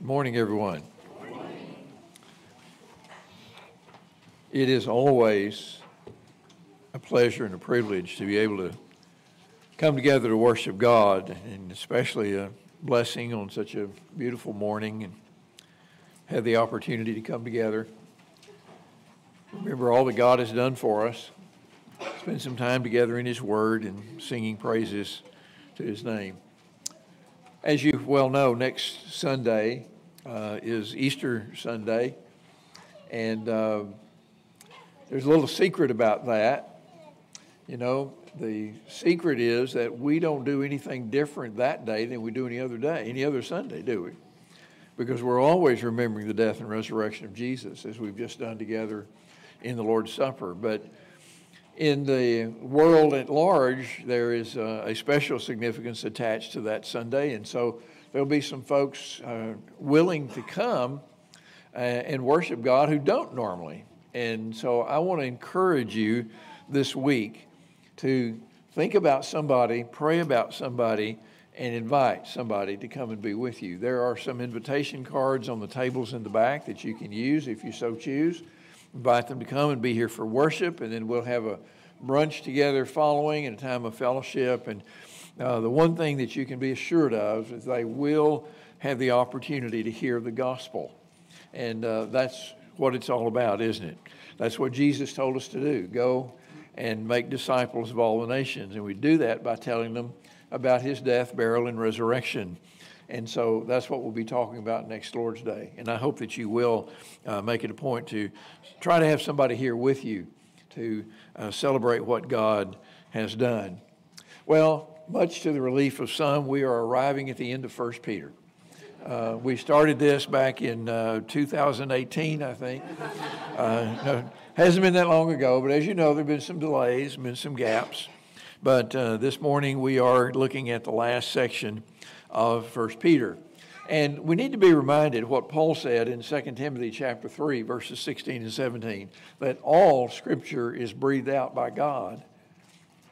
Good morning, everyone. It is always a pleasure and a privilege to be able to come together to worship God, and especially a blessing on such a beautiful morning and have the opportunity to come together. Remember all that God has done for us. Spend some time together in His Word and singing praises to His name. As you well know, next Sunday uh, is Easter Sunday, and uh, there's a little secret about that. You know, the secret is that we don't do anything different that day than we do any other day, any other Sunday, do we? Because we're always remembering the death and resurrection of Jesus, as we've just done together in the Lord's Supper. But in the world at large, there is a, a special significance attached to that Sunday, and so there'll be some folks uh, willing to come uh, and worship God who don't normally. And so I want to encourage you this week to think about somebody, pray about somebody, and invite somebody to come and be with you. There are some invitation cards on the tables in the back that you can use if you so choose invite them to come and be here for worship, and then we'll have a brunch together following and a time of fellowship. And uh, the one thing that you can be assured of is they will have the opportunity to hear the gospel. And uh, that's what it's all about, isn't it? That's what Jesus told us to do go and make disciples of all the nations. And we do that by telling them about his death, burial, and resurrection. And so that's what we'll be talking about next Lord's Day. And I hope that you will uh, make it a point to try to have somebody here with you to uh, celebrate what God has done. Well, much to the relief of some, we are arriving at the end of 1 Peter. Uh, we started this back in uh, 2018, I think. Uh, no, hasn't been that long ago, but as you know, there have been some delays, been some gaps. But uh, this morning we are looking at the last section of 1 Peter. And we need to be reminded what Paul said in 2 Timothy chapter 3, verses 16 and 17, that all scripture is breathed out by God.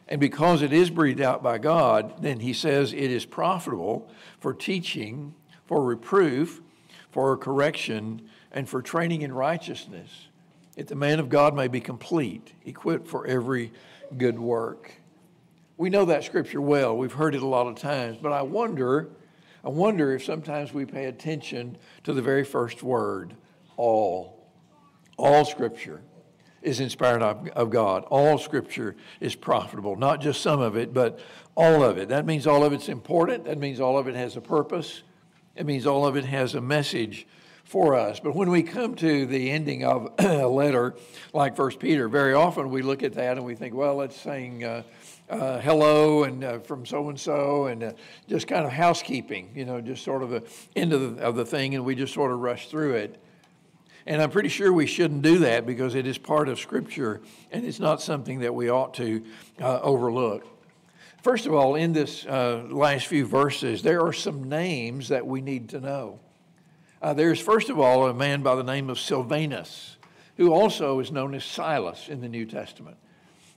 And because it is breathed out by God, then he says it is profitable for teaching, for reproof, for correction, and for training in righteousness, that the man of God may be complete, equipped for every good work. We know that scripture well. We've heard it a lot of times, but I wonder, I wonder if sometimes we pay attention to the very first word, all. All scripture is inspired of, God. All scripture is profitable, not just some of it, but all of it. That means all of it's important. That means all of it has a purpose. It means all of it has a message for us. But when we come to the ending of a letter like First Peter, very often we look at that and we think, well, it's saying uh, uh, hello and uh, from so and so, and just kind of housekeeping, you know, just sort of the end of the, of the thing, and we just sort of rush through it. And I'm pretty sure we shouldn't do that because it is part of Scripture and it's not something that we ought to uh, overlook. First of all, in this uh, last few verses, there are some names that we need to know. Uh, there's, first of all, a man by the name of Silvanus, who also is known as Silas in the New Testament.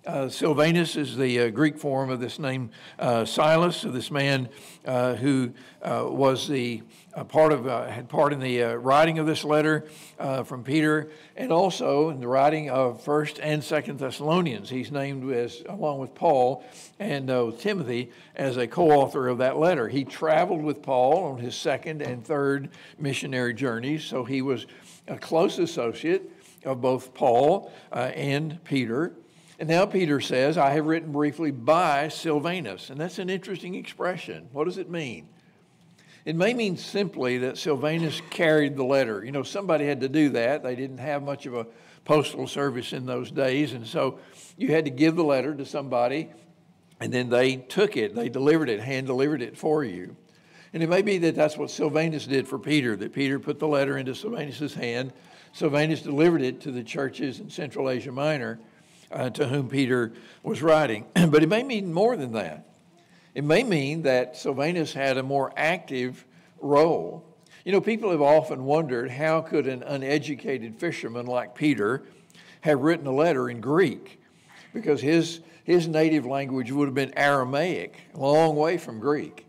Uh, is the uh, Greek form of this name uh, Silas, this man uh, who uh, was the part of had part in the writing of this letter from Peter, and also in the writing of First and Second Thessalonians. He's named as along with Paul and Timothy as a co-author of that letter. He traveled with Paul on his second and third missionary journeys, so he was a close associate of both Paul and Peter. And now Peter says, I have written briefly by Silvanus. And that's an interesting expression. What does it mean? It may mean simply that Silvanus carried the letter. You know, somebody had to do that. They didn't have much of a postal service in those days. And so you had to give the letter to somebody, and then they took it, they delivered it, hand delivered it for you. And it may be that that's what Silvanus did for Peter, that Peter put the letter into Silvanus' hand. Silvanus delivered it to the churches in Central Asia Minor uh, to whom Peter was writing. but it may mean more than that. It may mean that Silvanus had a more active role. You know, people have often wondered how could an uneducated fisherman like Peter have written a letter in Greek? Because his, his native language would have been Aramaic, a long way from Greek.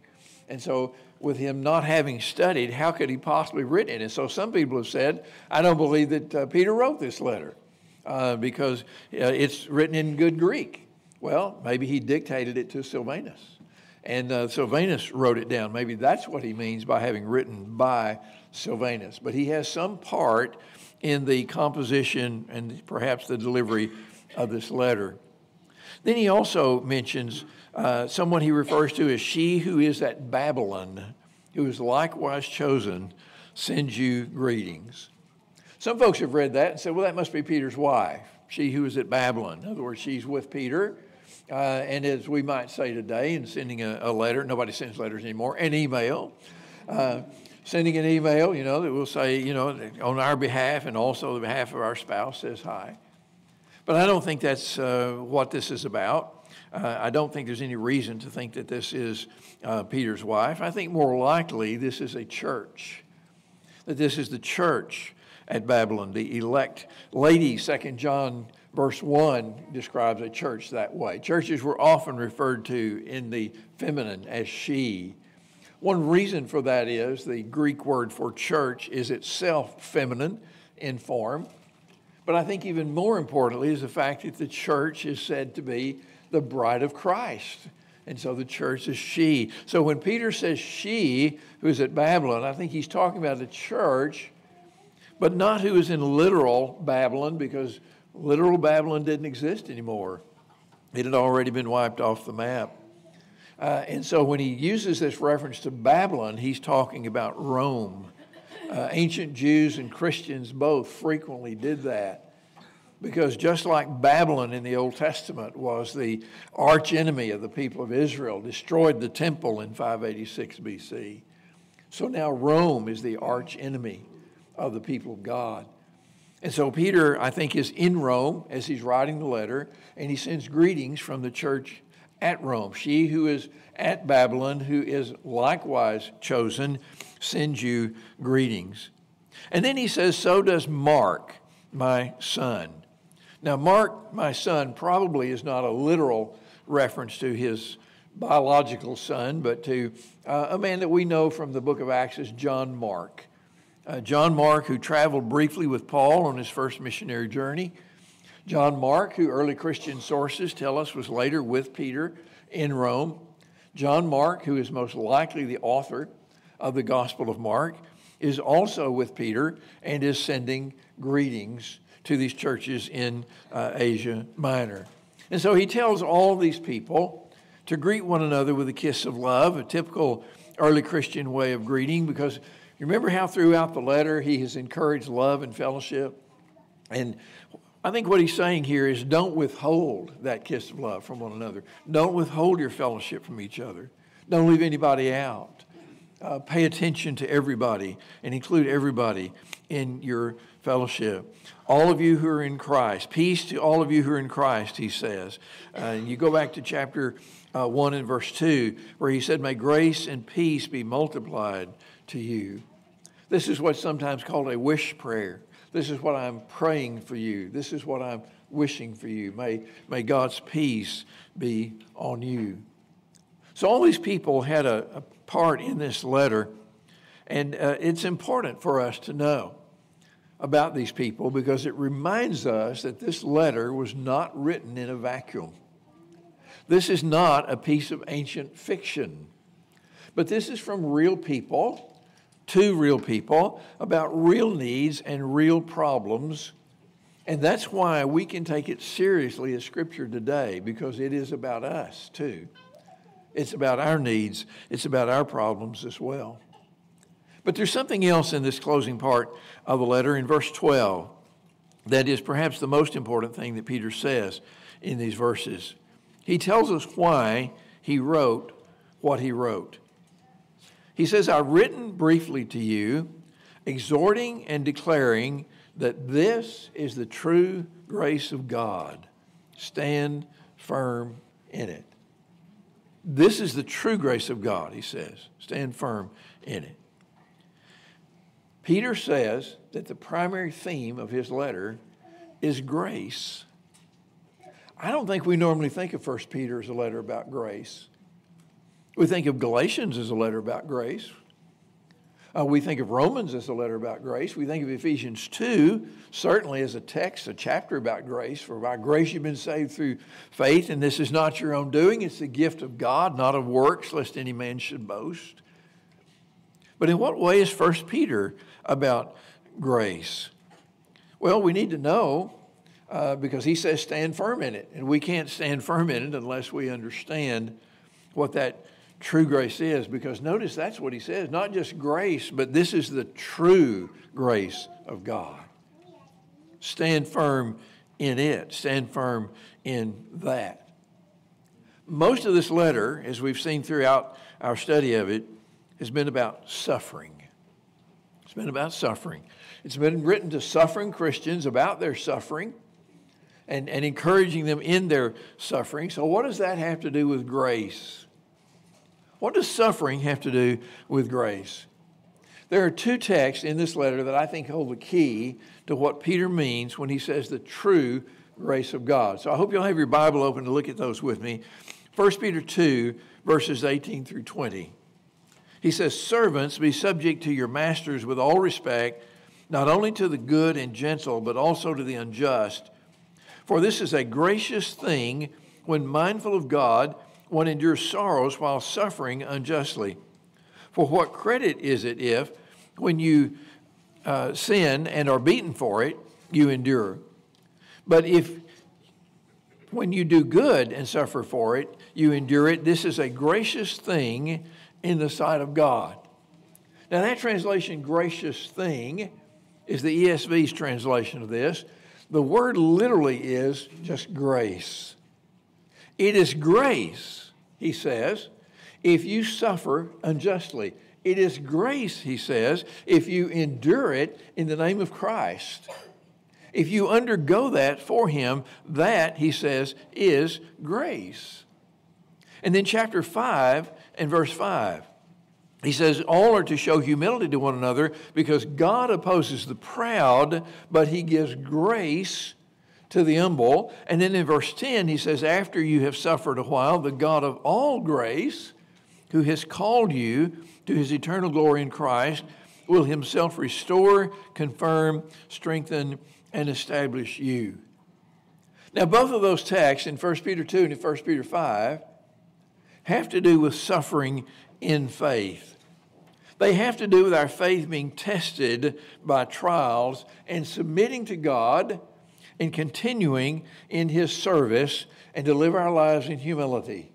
And so with him not having studied, how could he possibly have written it? And so some people have said, I don't believe that uh, Peter wrote this letter uh, because uh, it's written in good Greek. Well, maybe he dictated it to Silvanus. And uh, Silvanus wrote it down. Maybe that's what he means by having written by Silvanus. But he has some part in the composition and perhaps the delivery of this letter. Then he also mentions uh, someone he refers to as she who is at Babylon, who is likewise chosen, sends you greetings. Some folks have read that and said, well, that must be Peter's wife, she who is at Babylon. In other words, she's with Peter. Uh, and as we might say today, in sending a, a, letter, nobody sends letters anymore, an email. Uh, sending an email, you know, that will say, you know, on our behalf and also the behalf of our spouse says hi. But I don't think that's uh, what this is about. Uh, I don't think there's any reason to think that this is uh, Peter's wife. I think more likely this is a church, that this is the church at Babylon, the elect lady. Second John verse 1 describes a church that way. Churches were often referred to in the feminine as she. One reason for that is the Greek word for church is itself feminine in form. But I think even more importantly is the fact that the church is said to be the bride of Christ. And so the church is she. So when Peter says she, who is at Babylon, I think he's talking about the church, but not who is in literal Babylon, because literal Babylon didn't exist anymore. It had already been wiped off the map. Uh, and so when he uses this reference to Babylon, he's talking about Rome. Uh, ancient Jews and Christians both frequently did that. Because just like Babylon in the Old Testament was the arch enemy of the people of Israel, destroyed the temple in 586 BC, so now Rome is the arch enemy of the people of God. And so Peter, I think, is in Rome as he's writing the letter, and he sends greetings from the church at Rome. She who is at Babylon, who is likewise chosen, sends you greetings. And then he says, So does Mark, my son. Now, Mark, my son, probably is not a literal reference to his biological son, but to uh, a man that we know from the book of Acts as John Mark. Uh, John Mark, who traveled briefly with Paul on his first missionary journey. John Mark, who early Christian sources tell us was later with Peter in Rome. John Mark, who is most likely the author of the Gospel of Mark, is also with Peter and is sending greetings to these churches in uh, Asia Minor. And so he tells all these people to greet one another with a kiss of love, a typical early Christian way of greeting, because remember how throughout the letter he has encouraged love and fellowship? And I think what he's saying here is don't withhold that kiss of love from one another. Don't withhold your fellowship from each other. Don't leave anybody out. Uh, pay attention to everybody and include everybody in your fellowship. All of you who are in Christ, peace to all of you who are in Christ, he says. Uh, and you go back to chapter uh, 1 and verse 2, where he said, May grace and peace be multiplied to you. This is what's sometimes called a wish prayer. This is what I'm praying for you. This is what I'm wishing for you. May, may God's peace be on you. So, all these people had a, a part in this letter, and uh, it's important for us to know about these people because it reminds us that this letter was not written in a vacuum. This is not a piece of ancient fiction, but this is from real people to real people about real needs and real problems. And that's why we can take it seriously as Scripture today because it is about us too. It's about our needs, it's about our problems as well. But there's something else in this closing part of the letter in verse 12 that is perhaps the most important thing that Peter says in these verses. He tells us why he wrote what he wrote. He says, I've written briefly to you, exhorting and declaring that this is the true grace of God. Stand firm in it. This is the true grace of God, he says. Stand firm in it. Peter says that the primary theme of his letter is grace. I don't think we normally think of 1 Peter as a letter about grace. We think of Galatians as a letter about grace. Uh, we think of Romans as a letter about grace. We think of Ephesians 2 certainly as a text, a chapter about grace. For by grace you've been saved through faith, and this is not your own doing. It's the gift of God, not of works, lest any man should boast. But in what way is 1 Peter about grace? Well, we need to know uh, because he says stand firm in it. And we can't stand firm in it unless we understand what that true grace is. Because notice that's what he says not just grace, but this is the true grace of God. Stand firm in it, stand firm in that. Most of this letter, as we've seen throughout our study of it, has been about suffering. It's been about suffering. It's been written to suffering Christians about their suffering and, and encouraging them in their suffering. So, what does that have to do with grace? What does suffering have to do with grace? There are two texts in this letter that I think hold the key to what Peter means when he says the true grace of God. So I hope you'll have your Bible open to look at those with me. 1 Peter 2, verses 18 through 20. He says, Servants, be subject to your masters with all respect, not only to the good and gentle, but also to the unjust. For this is a gracious thing when mindful of God, one endures sorrows while suffering unjustly. For what credit is it if, when you uh, sin and are beaten for it, you endure? But if when you do good and suffer for it, you endure it, this is a gracious thing in the sight of God. Now, that translation, gracious thing, is the ESV's translation of this. The word literally is just grace. It is grace, he says, if you suffer unjustly. It is grace, he says, if you endure it in the name of Christ. If you undergo that for him, that, he says, is grace. And then chapter 5 and verse 5. He says, All are to show humility to one another because God opposes the proud, but he gives grace to the humble. And then in verse 10, he says, After you have suffered a while, the God of all grace, who has called you to his eternal glory in Christ, will himself restore, confirm, strengthen, and establish you. Now, both of those texts in 1 Peter 2 and in 1 Peter 5 have to do with suffering in faith. They have to do with our faith being tested by trials and submitting to God and continuing in His service and to live our lives in humility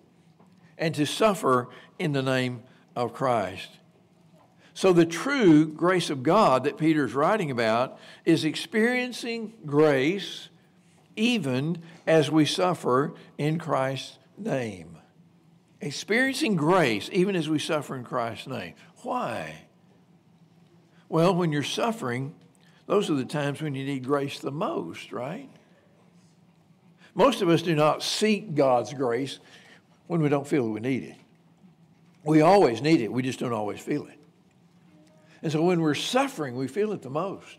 and to suffer in the name of Christ. So, the true grace of God that Peter is writing about is experiencing grace even as we suffer in Christ's name experiencing grace even as we suffer in Christ's name. Why? Well, when you're suffering, those are the times when you need grace the most, right? Most of us do not seek God's grace when we don't feel we need it. We always need it, we just don't always feel it. And so when we're suffering, we feel it the most.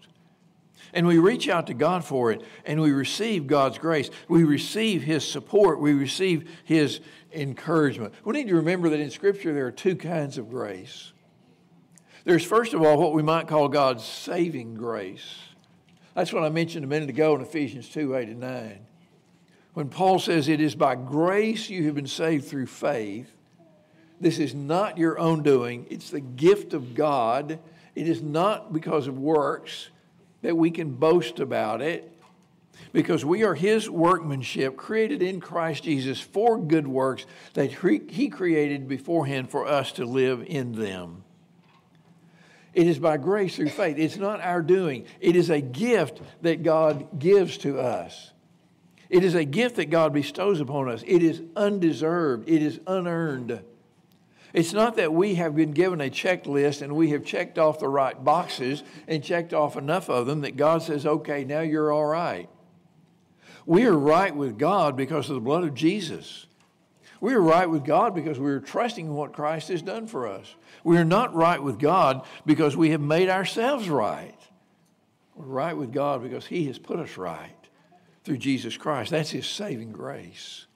And we reach out to God for it, and we receive God's grace. We receive His support. We receive His encouragement. We need to remember that in Scripture there are two kinds of grace. There's, first of all, what we might call God's saving grace. That's what I mentioned a minute ago in Ephesians 2 8 and 9. When Paul says, It is by grace you have been saved through faith. This is not your own doing, it's the gift of God. It is not because of works that we can boast about it because we are his workmanship created in Christ Jesus for good works that he created beforehand for us to live in them. It is by grace through faith. It's not our doing. It is a gift that God gives to us. It is a gift that God bestows upon us. It is undeserved. It is unearned. It's not that we have been given a checklist and we have checked off the right boxes and checked off enough of them that God says, okay, now you're all right. We are right with God because of the blood of Jesus. We are right with God because we are trusting in what Christ has done for us. We are not right with God because we have made ourselves right. We're right with God because He has put us right through Jesus Christ. That's His saving grace.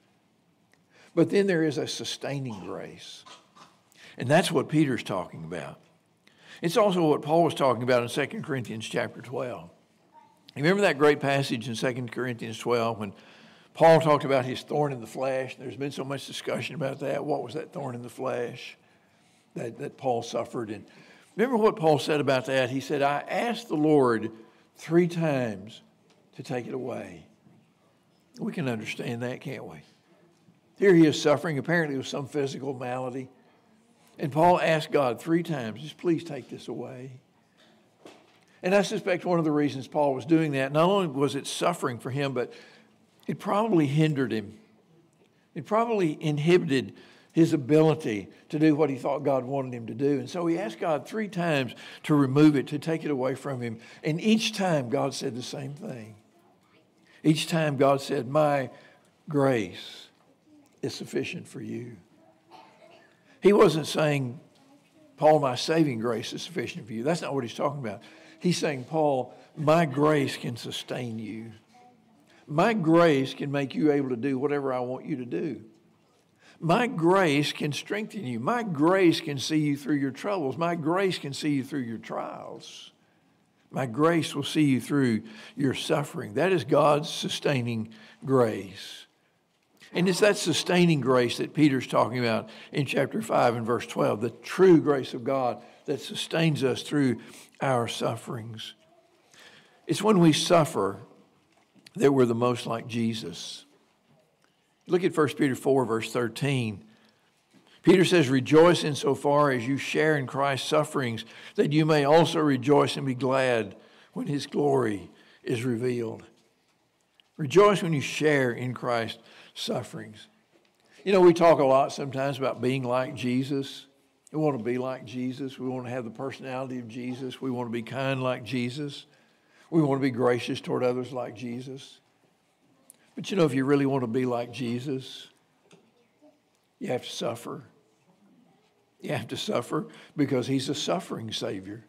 But then there is a sustaining grace. And that's what Peter's talking about. It's also what Paul was talking about in 2 Corinthians chapter 12. Remember that great passage in 2 Corinthians 12 when Paul talked about his thorn in the flesh? There's been so much discussion about that. What was that thorn in the flesh that, that Paul suffered? And remember what Paul said about that? He said, I asked the Lord three times to take it away. We can understand that, can't we? Here he is suffering, apparently with some physical malady. And Paul asked God three times, just please take this away. And I suspect one of the reasons Paul was doing that, not only was it suffering for him, but it probably hindered him. It probably inhibited his ability to do what he thought God wanted him to do. And so he asked God three times to remove it, to take it away from him. And each time God said the same thing. Each time God said, My grace is sufficient for you. He wasn't saying, Paul, my saving grace is sufficient for you. That's not what he's talking about. He's saying, Paul, my grace can sustain you. My grace can make you able to do whatever I want you to do. My grace can strengthen you. My grace can see you through your troubles. My grace can see you through your trials. My grace will see you through your suffering. That is God's sustaining grace. And it's that sustaining grace that Peter's talking about in chapter 5 and verse 12, the true grace of God that sustains us through our sufferings. It's when we suffer that we're the most like Jesus. Look at 1 Peter 4, verse 13. Peter says, Rejoice insofar as you share in Christ's sufferings, that you may also rejoice and be glad when his glory is revealed. Rejoice when you share in Christ's sufferings. You know, we talk a lot sometimes about being like Jesus. We want to be like Jesus. We want to have the personality of Jesus. We want to be kind like Jesus. We want to be gracious toward others like Jesus. But you know, if you really want to be like Jesus, you have to suffer. You have to suffer because he's a suffering Savior.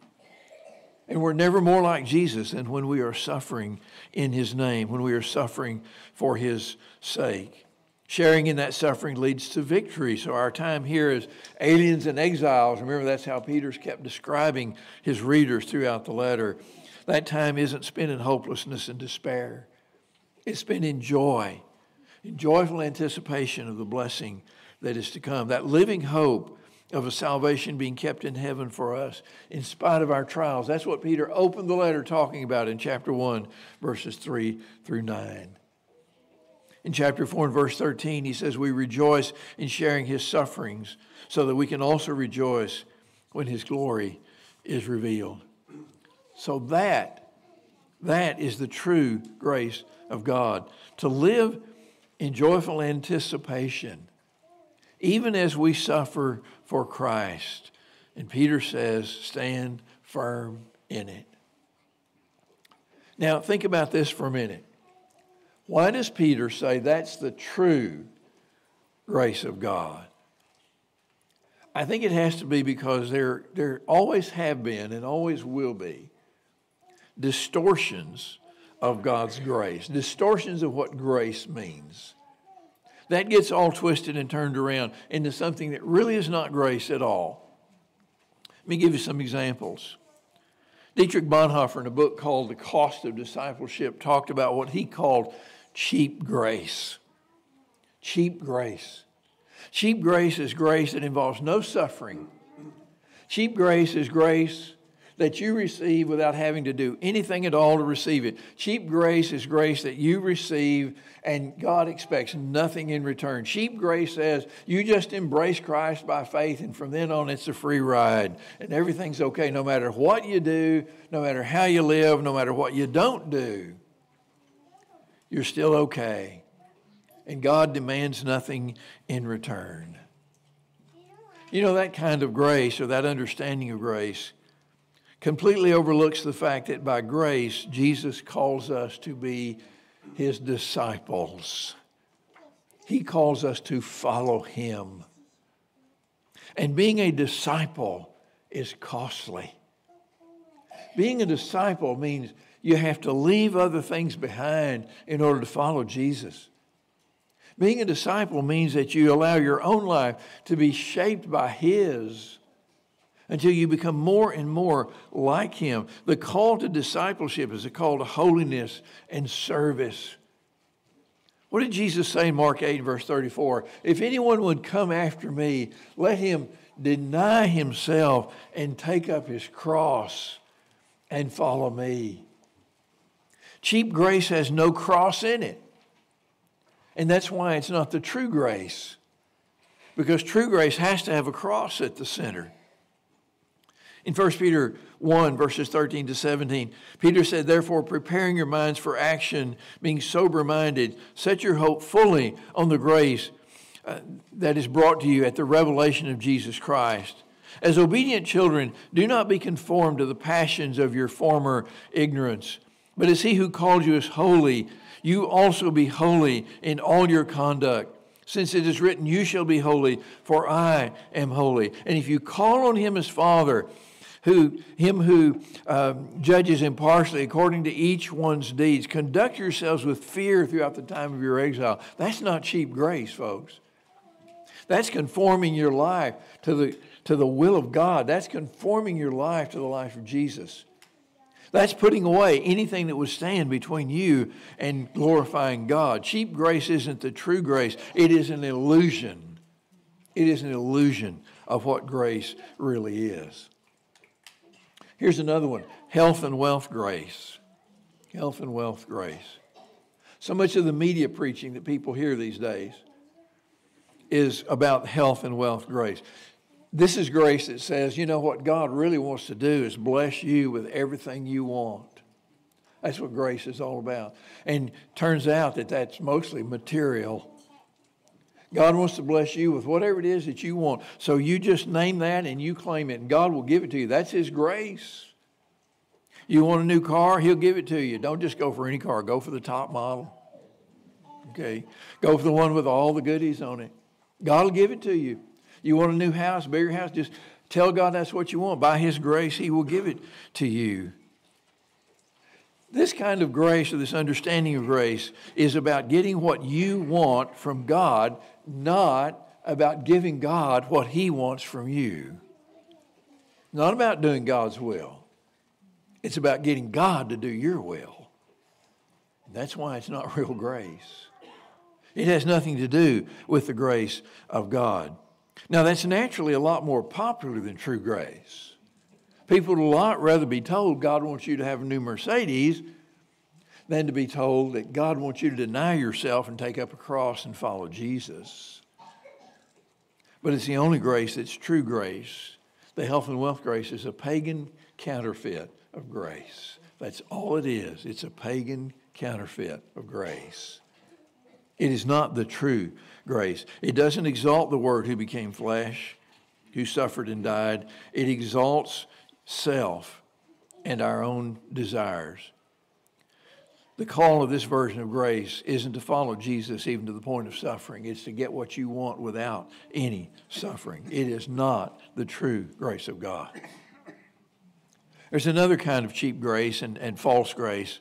And we're never more like Jesus than when we are suffering in his name, when we are suffering for his sake. Sharing in that suffering leads to victory. So our time here is aliens and exiles. Remember, that's how Peter's kept describing his readers throughout the letter. That time isn't spent in hopelessness and despair, it's spent in joy, in joyful anticipation of the blessing that is to come. That living hope of a salvation being kept in heaven for us in spite of our trials. That's what Peter opened the letter talking about in chapter 1, verses 3 through 9. In chapter 4 and verse 13, he says, We rejoice in sharing his sufferings so that we can also rejoice when his glory is revealed. So that, that is the true grace of God. To live in joyful anticipation, even as we suffer for Christ. And Peter says, stand firm in it. Now, think about this for a minute. Why does Peter say that's the true grace of God? I think it has to be because there, there always have been and always will be distortions of God's grace, distortions of what grace means that gets all twisted and turned around into something that really is not grace at all. Let me give you some examples. Dietrich Bonhoeffer, in a book called The Cost of Discipleship, talked about what he called cheap grace. Cheap grace. Cheap grace is grace that involves no suffering. Cheap grace is grace that you receive without having to do anything at all to receive it. Cheap grace is grace that you receive and God expects nothing in return. Cheap grace says you just embrace Christ by faith, and from then on it's a free ride, and everything's okay no matter what you do, no matter how you live, no matter what you don't do. You're still okay. And God demands nothing in return. You know, that kind of grace or that understanding of grace completely overlooks the fact that by grace, Jesus calls us to be his disciples. He calls us to follow him. And being a disciple is costly. Being a disciple means you have to leave other things behind in order to follow Jesus. Being a disciple means that you allow your own life to be shaped by His until you become more and more like him. The call to discipleship is a call to holiness and service. What did Jesus say in Mark 8, verse 34? If anyone would come after me, let him deny himself and take up his cross and follow me. Cheap grace has no cross in it. And that's why it's not the true grace. Because true grace has to have a cross at the center. In 1 Peter 1, verses 13 to 17, Peter said, Therefore, preparing your minds for action, being sober minded, set your hope fully on the grace uh, that is brought to you at the revelation of Jesus Christ. As obedient children, do not be conformed to the passions of your former ignorance, but as he who called you is holy, you also be holy in all your conduct. Since it is written, You shall be holy, for I am holy. And if you call on him as Father, who him who um, judges impartially according to each one's deeds. Conduct yourselves with fear throughout the time of your exile. That's not cheap grace, folks. That's conforming your life to the, to the will of God. That's conforming your life to the life of Jesus. That's putting away anything that would stand between you and glorifying God. Cheap grace isn't the true grace, it is an illusion. It is an illusion of what grace really is. Here's another one health and wealth grace. Health and wealth grace. So much of the media preaching that people hear these days is about health and wealth grace. This is grace that says, you know what God really wants to do is bless you with everything you want. That's what grace is all about. And turns out that that's mostly material. God wants to bless you with whatever it is that you want. So you just name that and you claim it, and God will give it to you. That's His grace. You want a new car, He'll give it to you. Don't just go for any car, go for the top model. Okay? Go for the one with all the goodies on it. God will give it to you. You want a new house, bigger house, just tell God that's what you want. By His grace, He will give it to you. This kind of grace or this understanding of grace is about getting what you want from God not about giving God what He wants from you. Not about doing God's will. It's about getting God to do your will. That's why it's not real grace. It has nothing to do with the grace of God. Now, that's naturally a lot more popular than true grace. People would a lot rather be told God wants you to have a new Mercedes than to be told that God wants you to deny yourself and take up a cross and follow Jesus. But it's the only grace that's true grace. The health and wealth grace is a pagan counterfeit of grace. That's all it is. It's a pagan counterfeit of grace. It is not the true grace. It doesn't exalt the Word who became flesh, who suffered and died. It exalts self and our own desires. The call of this version of grace isn't to follow Jesus even to the point of suffering. It's to get what you want without any suffering. It is not the true grace of God. There's another kind of cheap grace and, and false grace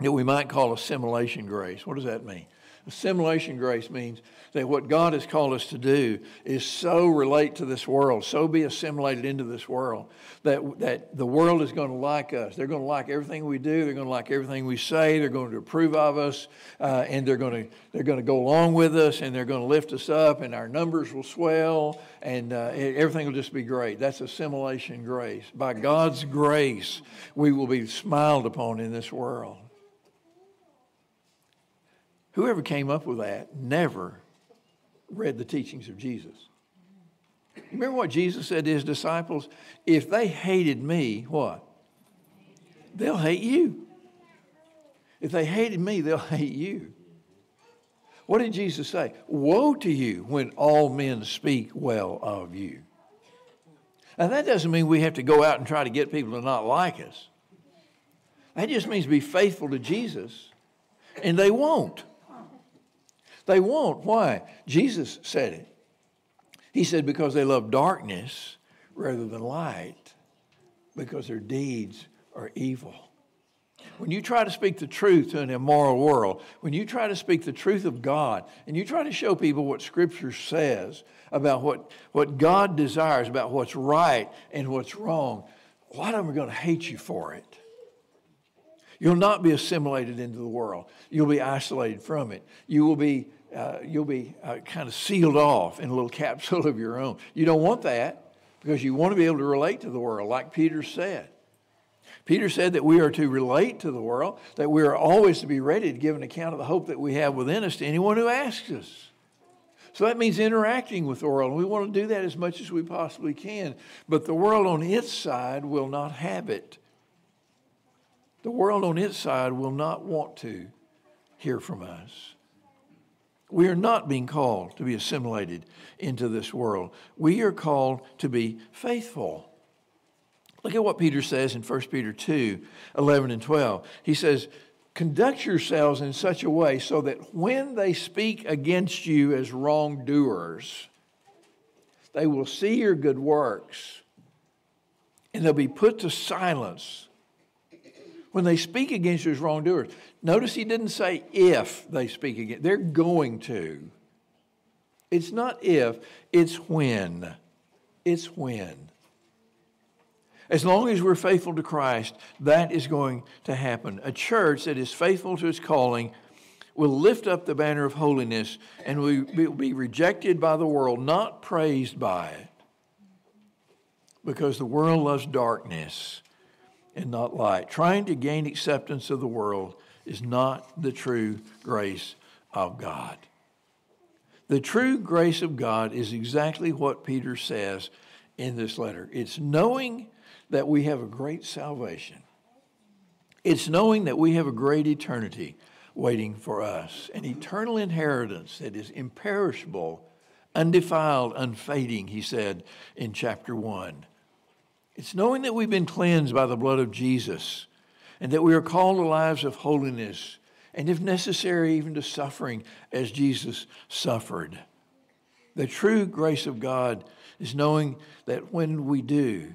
that we might call assimilation grace. What does that mean? Assimilation grace means that what God has called us to do is so relate to this world, so be assimilated into this world, that, that the world is going to like us. They're going to like everything we do. They're going to like everything we say. They're going to approve of us, uh, and they're going to they're going to go along with us, and they're going to lift us up, and our numbers will swell, and uh, everything will just be great. That's assimilation grace. By God's grace, we will be smiled upon in this world. Whoever came up with that never read the teachings of Jesus. Remember what Jesus said to his disciples? If they hated me, what? They'll hate you. If they hated me, they'll hate you. What did Jesus say? Woe to you when all men speak well of you. Now, that doesn't mean we have to go out and try to get people to not like us. That just means be faithful to Jesus, and they won't. They won't. Why? Jesus said it. He said, because they love darkness rather than light, because their deeds are evil. when you try to speak the truth to an immoral world, when you try to speak the truth of God, and you try to show people what Scripture says about what, what God desires, about what's right and what's wrong, a lot of them are going to hate you for it. You'll not be assimilated into the world. You'll be isolated from it. You will be, uh, you'll be uh, kind of sealed off in a little capsule of your own. You don't want that because you want to be able to relate to the world, like Peter said. Peter said that we are to relate to the world, that we are always to be ready to give an account of the hope that we have within us to anyone who asks us. So that means interacting with the world. And we want to do that as much as we possibly can. But the world on its side will not have it. The world on its side will not want to hear from us. We are not being called to be assimilated into this world. We are called to be faithful. Look at what Peter says in 1 Peter 2 11 and 12. He says, Conduct yourselves in such a way so that when they speak against you as wrongdoers, they will see your good works and they'll be put to silence when they speak against you as wrongdoers. Notice he didn't say if they speak against, they're going to. It's not if, it's when. It's when. As long as we're faithful to Christ, that is going to happen. A church that is faithful to its calling will lift up the banner of holiness and will be rejected by the world, not praised by it. Because the world loves darkness and not light. Trying to gain acceptance of the world is not the true grace of God. The true grace of God is exactly what Peter says in this letter it's knowing that we have a great salvation. It's knowing that we have a great eternity waiting for us, an eternal inheritance that is imperishable, undefiled, unfading, he said in chapter 1. It's knowing that we've been cleansed by the blood of Jesus and that we are called to lives of holiness and, if necessary, even to suffering as Jesus suffered. The true grace of God is knowing that when we do,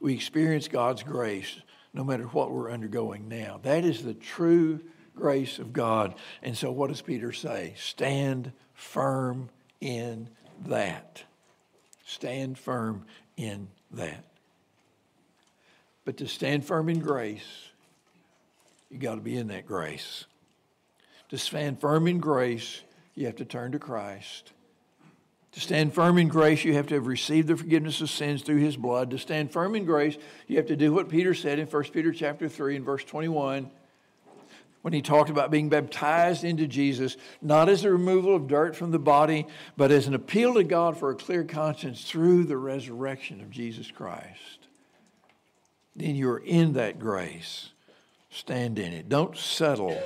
we experience God's grace no matter what we're undergoing now. That is the true grace of God. And so, what does Peter say? Stand firm in that. Stand firm in that. But to stand firm in grace, you got to be in that grace. To stand firm in grace, you have to turn to Christ. To stand firm in grace, you have to have received the forgiveness of sins through his blood. To stand firm in grace, you have to do what Peter said in 1 Peter chapter 3 and verse 21 when he talked about being baptized into Jesus, not as a removal of dirt from the body, but as an appeal to God for a clear conscience through the resurrection of Jesus Christ. Then you're in that grace. Stand in it. Don't settle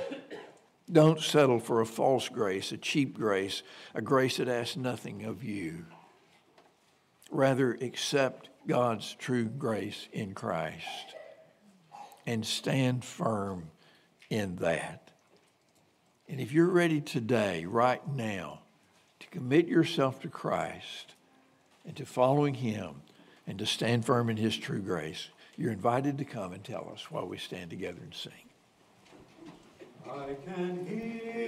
don't settle for a false grace, a cheap grace, a grace that asks nothing of you. Rather, accept God's true grace in Christ and stand firm in that. And if you're ready today, right now, to commit yourself to Christ and to following Him and to stand firm in His true grace, you're invited to come and tell us while we stand together and sing.